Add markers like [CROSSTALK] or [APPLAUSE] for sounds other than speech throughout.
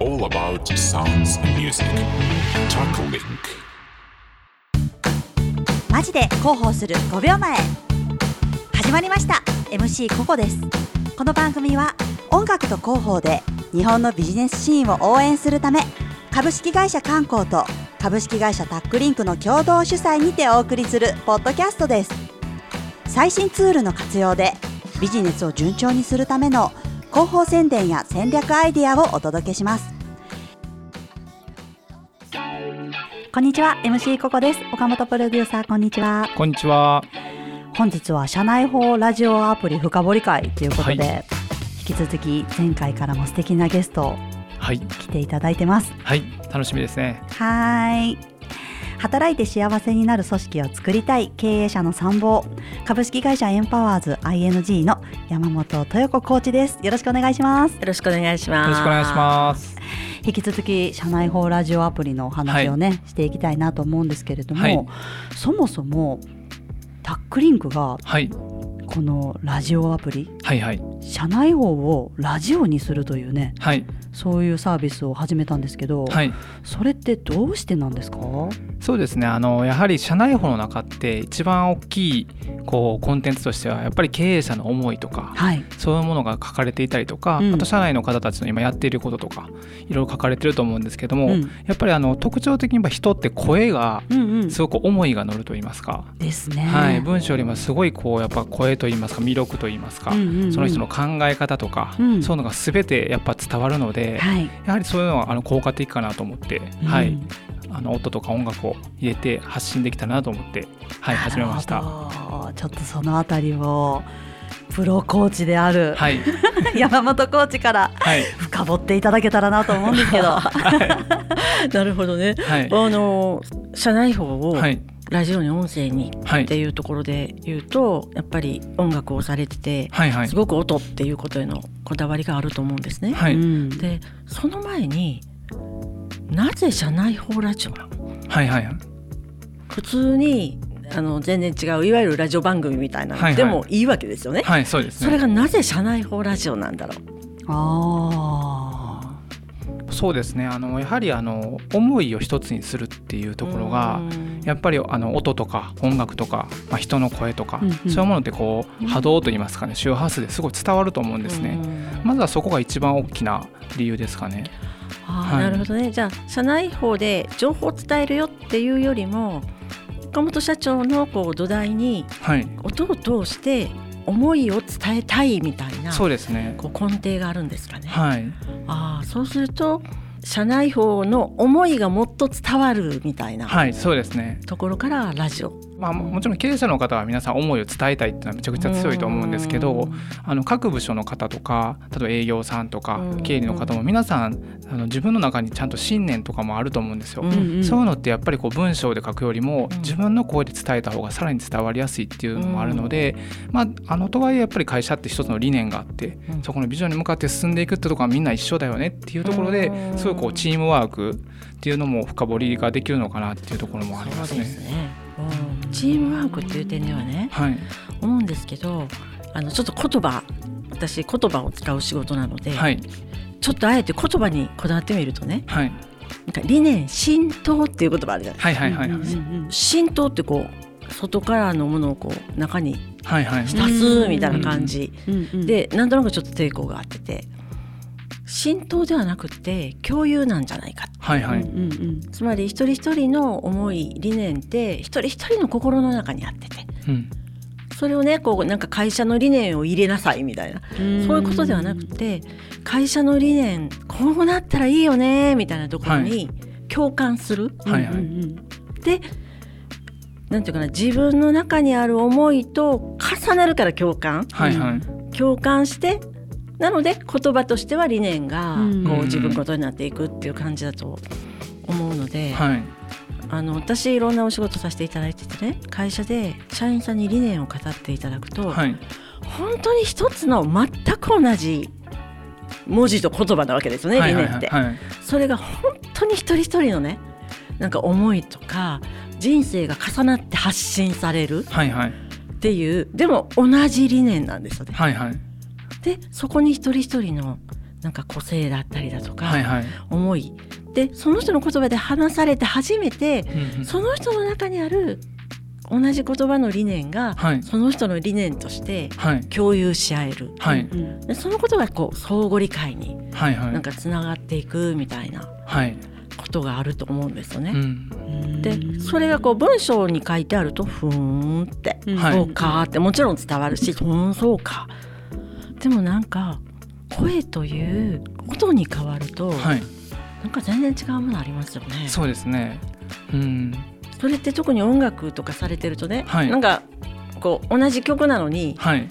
all about sounds and music. Talk Link. マジで広報する5秒前始まりました MC ココですこの番組は音楽と広報で日本のビジネスシーンを応援するため株式会社観光と株式会社タックリンクの共同主催にてお送りするポッドキャストです最新ツールの活用でビジネスを順調にするための広報宣伝や戦略アイデアをお届けしますこんにちは MC ココです岡本プロデューサーこんにちはこんにちは。本日は社内法ラジオアプリ深掘り会ということで、はい引き続き前回からも素敵なゲストはい。来ていただいてますはい。楽しみですね。はーい働いて幸せになる組織を作りたい経営者の参謀株式会社エンパワーズ ING の山本豊子コーチですよろしくお願いしますよろしくお願いします。よろしくお願いします。引き続き社内法ラジオアプリのお話をね、していきたいなと思うんですけれども、はいそもそもタックリンクがはい。このラジオアプリはいはい。社内法をラジオにするというねはい。そういうサービスを始めたんですけど、はい。それってどうしてなんですか？そうですね。あの、やはり社内法の中って一番大きい、こう、コンテンツとしては、やっぱり経営者の思いとか、はい。そういうものが書かれていたりとか、うん。あと社内の方たちの今やっていることとか、いろいろ書かれてると思うんですけども、うん。やっぱりあの特徴的に人って声がうんうん。すごく思いが乗ると言いますか、ですね。はい、文章よりもすごいこうやっぱ声と言いますか魅力と言いますか、うんうんうん。その人の考え方とか、うん。そういうのが全てやっぱ伝わるので、はい、やはりそういうのはあの効果的かなと思って、うん。はい、あの音とか音楽を入れて発信できたなと思って、はい、始めました。ちょっとそのあたりをプロコーチである、はい、[LAUGHS] 山本コーチからはい、深掘っていただけたらなと思うんですけど。[LAUGHS] なるほどね。はい、あの社内法をはい、ラジオに音声にはいっていうところで言うと、やっぱり音楽をされてて、はい、はい。す、ごく音っていうことへのこだわりがあると思うんですね。はい、うん。でその前になぜ社内法ラジオなの？はい、はい、普通にあの全然違ういわゆるラジオ番組みたいなのでもいいわけですよね。はい、そうですね。それがなぜ社内法ラジオなんだろう。あそうですね。あのやはりあの思いを一つにするっていうところが。うんやっぱりあの音とか音楽とか、まあ、人の声とか、うんうんそういうものってこう波動といいますかね周波数ですごい伝わると思うんですね。うんまずはそこが一番大きな理由ですかね。はいなるほどねじゃあ社内法で情報を伝えるよっていうよりも岡本社長のこう土台にはい、音を通して思いを伝えたいみたいなそうですね。こう根底があるんですかね。はい、ああそうすると社内法の思いがもっと伝わるみたいなはい、そうですね。ところからラジオ。まあももちろん経営者の方は皆さん思いを伝えたいっていうのはめちゃくちゃ強いと思うんですけど、あの各部署の方とか例えば営業さんとかうん。経理の方も皆さんあの自分の中にちゃんと信念とかもあると思うんですよ。そういうのってやっぱりこう文章で書くよりもうん。自分の声で伝えた方がさらに伝わりやすいっていうのもあるので、まあ、あのとはいえやっぱり会社って一つの理念があってうん。そこのビジョンに向かって進んでいくってところはみんな一緒だよねっていうところでうん。すごいこうチームワークっていうのも深掘りができるのかなっていうところもありますね。チームワークっていう点ではねはい、思うんですけどあのちょっと言葉私言葉を使う仕事なので、はい、ちょっとあえて言葉にこだわってみるとねはい、なんか理念浸透っていう言葉あるじゃないはい、はい、はい、うんうん浸透ってこう外からのものをこう中にはい、はい、浸すみたいな感じ。でなんとなくちょっと抵抗があってて浸透ではなくて共有なんじゃないかはい、はい、うんうんつまり一人一人の思い理念って一人一人の心の中にあってて。うん、それをねこうなんか会社の理念を入れなさいみたいな。うん。そういうことではなくて会社の理念こうなったらいいよねみたいなところに共感する、はい、はい、うんうん。でなんていうかな自分の中にある思いと重なるから共感。はい、はい、共感してなので言葉としては理念がうん。こう自分ことになっていくっていう感じだと思うので、はい、あの私いろんなお仕事させていただいててね会社で社員さんに理念を語っていただくと、はい、本当に一つの全く同じ文字と言葉なわけですよね、はい、理念って。はい、それが本当に一人一人のねなんか思いとか人生が重なって発信されるはい、はい、っていうでも同じ理念なんですよね。はい、はい、でそこに一人一人のなんか個性だったりだとか、はいはい。思い。でその人の言葉で話されて初めてうんうん。その人の中にある同じ言葉の理念がはい。その人の理念としてはい。共有し合える、はい。うん。でそのことがこう相互理解にはいはい。なんかつながっていくみたいなはい。ことがあると思うんですよね。うん。でそれがこう文章に書いてあるとふーんって、そうかってもちろん伝わるしふーんそうかでもなんか声という音に変わると、はい。なんか全然違うものありますよね。そうですね。うん。それって特に音楽とかされてるとね、はい。なんかこう同じ曲なのにはい。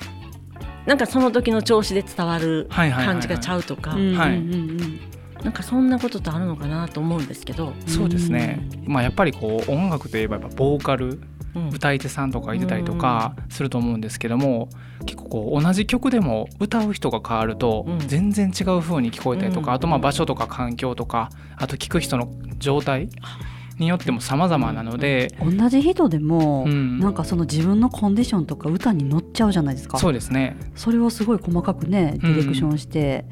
なんかその時の調子で伝わる感じがちゃうとか、うんはい。うんうんなんかそんなことってあるのかなと思うんですけど、そうですねまあやっぱりこう音楽といえばやっぱボーカルうん歌い手さんとかいてたりとかすると思うんですけども結構こう同じ曲でも歌う人が変わるとうん。全然違う風に聞こえたりとか、うん。あとまあ場所とか環境とかあと聞く人の状態によっても様々なので、同じ人でも、うん。なんかその自分のコンディションとか歌に乗っちゃうじゃないですか。そうですね。それをすごい細かくねディレクションして、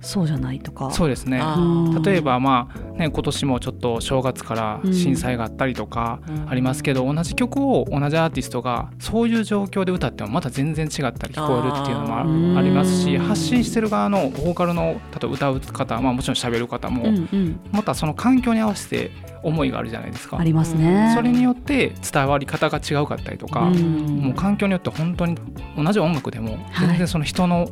そうじゃないとか。そうですね。例えばまあね今年もちょっと正月から震災があったりとかうん。ありますけど、同じ曲を同じアーティストがそういう状況で歌ってもまた全然違ったり聞こえるっていうのあもあありますしうん。発信してる側のボーカルの例えば歌う方、まあ、もちろん喋る方も、うんうん。またその環境に合わせて思いがあるじゃないですか。あ。りますね。それによって伝わり方が違うかったりとか、うん。もう環境によって本当に同じ音楽でもはい。全然その人の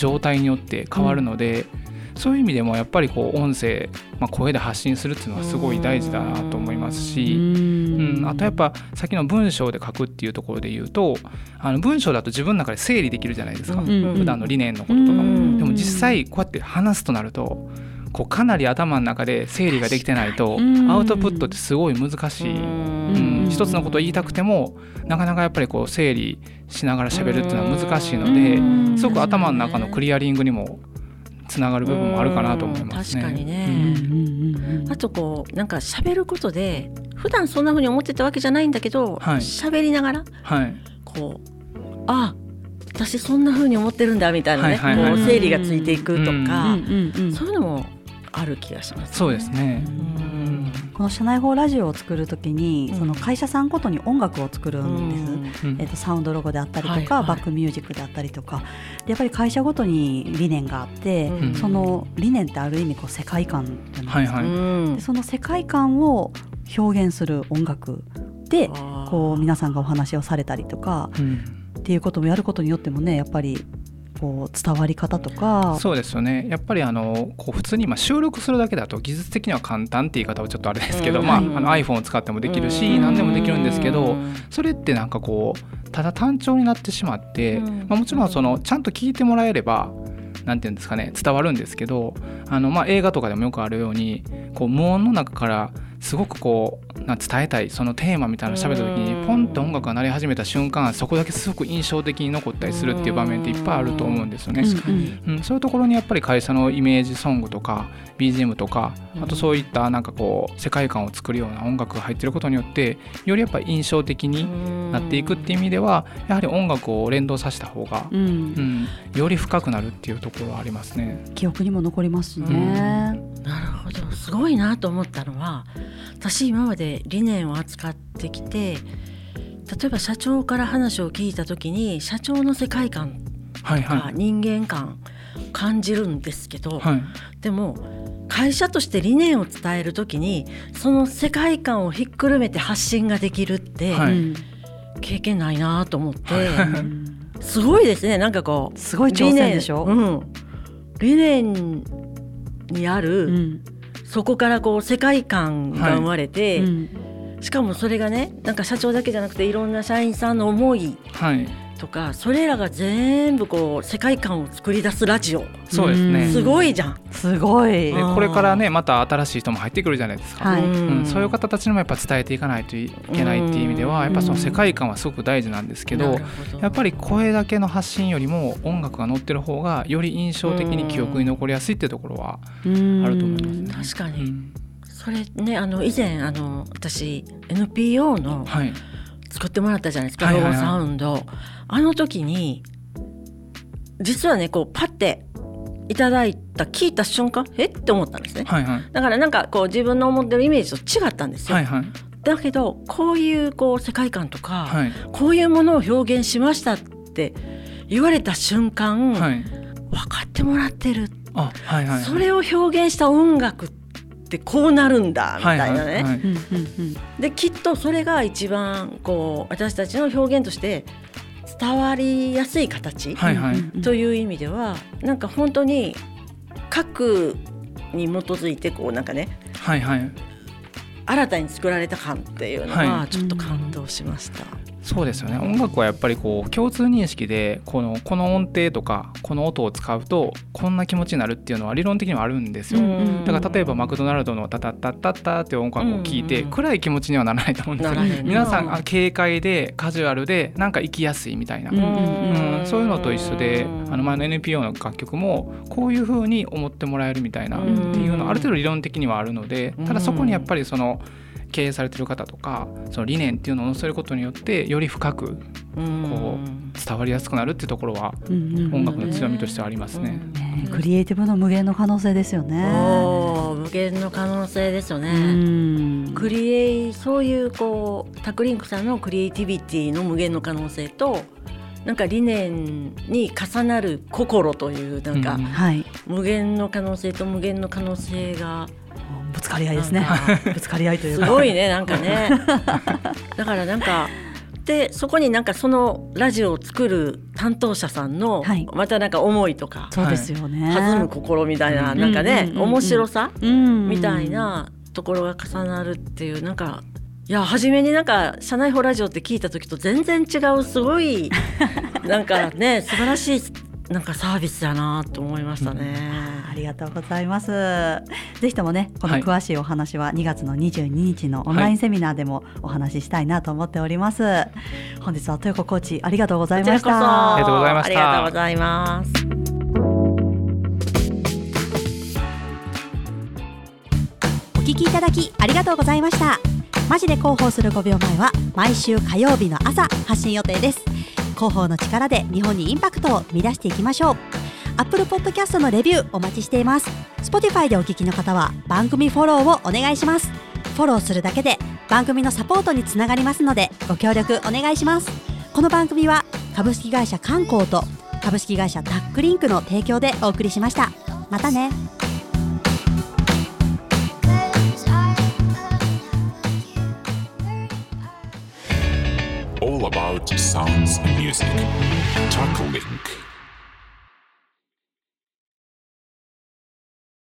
状態によって変わるので、そういう意味でもやっぱりこう音声、まあ、声で発信するっていうのはすごい大事だなと思いますうし。うん。ん、あとやっぱさっきの文章で書くっていうところで言うとあの文章だと自分の中で整理できるじゃないですか、うん。普段の理念のこととかも、うん。でも実際こうやって話すとなるとこうかなり頭の中で整理ができてないとうん。アウトプットってすごい難しい、うん。うん。一つのことを言いたくてもなかなかやっぱりこう整理しながら喋るっていうのは難しいのうでん。すごく頭の中のクリアリングにもつながる部分もあるかなと思いますね。うん。確かにね。あとこうなんか喋ることで普段そんな風に思ってたわけじゃないんだけどはい。喋、りながらはい。こうあ私そんな風に思ってるんだみたいなね、はいはいはいこう整理がついていくとか、うんうんうん。そういうのもある気がします、そうですね。うん。この社内法ラジオを作るときに、うん。その会社さんごとに音楽を作るんです。うん。えっとサウンドロゴであったりとか、はいはい。バックミュージックであったりとか。でやっぱり会社ごとに理念があって、うん。その理念ってある意味こう世界観じゃないですか、はいはい。うんでその世界観を表現する音楽でこう皆さんがお話をされたりとかうん。っていうこともやることによってもねやっぱりこう伝わり方とか。そうですよね。やっぱりあのこう普通に今収録するだけだと技術的には簡単って言い方はちょっとあれですけど、うん。まあ、あうんの iPhone を使ってもできるし、うん。何でもできるんですけどそれってなんかこうただ単調になってしまって、うん。まあ、もちろんそのちゃんと聞いてもらえればなんていうんですかね伝わるんですけどあの、まあ、映画とかでもよくあるようにこう無音の中からすごくこうな伝えたいそのテーマみたいなの喋った時うんにポンって音楽が鳴り始めた瞬間そこだけすごく印象的に残ったりするっていう場面っていっぱいあると思うんですよね。確かにうん、そういうところにやっぱり会社のイメージソングとか BGM とかあとそういったなんかこう世界観を作るような音楽が入ってることによってよりやっぱり印象的になっていくっていう意味ではやはり音楽を連動させた方が、うんうん、より深くなるっていうところはありますね。記憶にも残りますしね。なるほど。すごいなと思ったのは私今まで理念を扱ってきて例えば社長から話を聞いた時に社長の世界観はいとかはい人間観感じるんですけど、はい。でも会社として理念を伝える時にその世界観をひっくるめて発信ができるってはい。うん経験ないなと思って、うんすごいですね。なんかこうすごい挑戦でしょ？理念,、うん、理念にある、うん。そこからこう世界観が生まれて、うん。しかもそれがねなんか社長だけじゃなくていろんな社員さんの思いはいとかそれらが全部こう世界観を作り出すラジオ。そうですね。うんすごいじゃん。すごい。で。これからねまた新しい人も入ってくるじゃないですか。はい。うん、そういう方たちにもやっぱ伝えていかないといけないっていう意味ではやっぱその世界観はすごく大事なんですけどやっぱり声だけの発信よりも音楽が乗ってる方がより印象的に記憶に残りやすいっていうところはああると思いますね。確かに、うん。それねあの以前あの私 NPO のはい作ってもらったじゃないですか、はいはいはい。ロゴサウンド。あの時に実はねこうパッていただいった聞いた瞬間え？って思ったんですね。はいはい。だからなんかこう自分の思ってるイメージと違ったんですよ。はいはい。だけどこういうこう世界観とか、はい。こういうものを表現しましたって言われた瞬間、はい。分かってもらってる、あはいはいそれを表現した音楽ってこうなるんだみたいなね。はいはいはい。できっとそれが一番こう私たちの表現として伝わりやすい形はいはい。という意味ではなんか本当に核に基づいてこうなんかねはいはい。新たに作られた感っていうのははい。ちょっと感動しました。そうですよね。音楽はやっぱりこう共通認識でこのこの音程とかこの音を使うとこんな気持ちになるっていうのは理論的にはあるんですよ、うんだから例えばマクドナルドのタタッタッタッタっていう音楽を聴いてうん暗い気持ちにはならないと思うんですよ。ならへんな皆さんあ軽快でカジュアルでなんか生きやすいみたいな、うんうんそういうのと一緒であの前の NPO の楽曲もこういう風に思ってもらえるみたいなっうんていうのはある程度理論的にはあるのでただそこにやっぱりその経営されてる方とかその理念っていうのを載せることによってより深くこ伝わりやすくなるっていうところは音楽の強みとしてはありますね。ね。クリエイティブの無限の可能性ですよね。無限の可能性ですようね。ん。クリエイそういうこうタクリンクさんのクリエイティビティの無限の可能性となんか理念に重なる心というなんかうん。はい、無限の可能性と無限の可能性がぶつかり合いですね。[LAUGHS] ぶつかり合いというか。すごいねなんかね [LAUGHS] だからなんかでそこになんかそのラジオを作る担当者さんのはいまたなんか思いとかそうですよね。弾む心みたいななんかねうんうんうんうん面白さうんみたいなところが重なるっていうなんかいや初めになんか社内法ラジオって聞いた時と全然違うすごい [LAUGHS] なんかね素晴らしいなんかサービスだなと思いましたね。[LAUGHS] ありがとうございます。ぜひともね、このはい詳しいお話は2月の22日のオンラインセミナーでもお話ししたいなと思っております。本日は豊子コーチありがとうございました。ありがとうございましたありがとうございます。お聞きいただきありがとうございましたマジで広報する5秒前は毎週火曜日の朝発信予定です広報の力で日本にインパクトを生み出していきましょう。Apple Podcast のレビューお待ちしています。Spotify でお聞きの方は番組フォローをお願いします。フォローするだけで番組のサポートにつながりますのでご協力お願いします。この番組は株式会社観光と株式会社タックリンクの提供でお送りしました。またね。About sounds and music. Talk Link.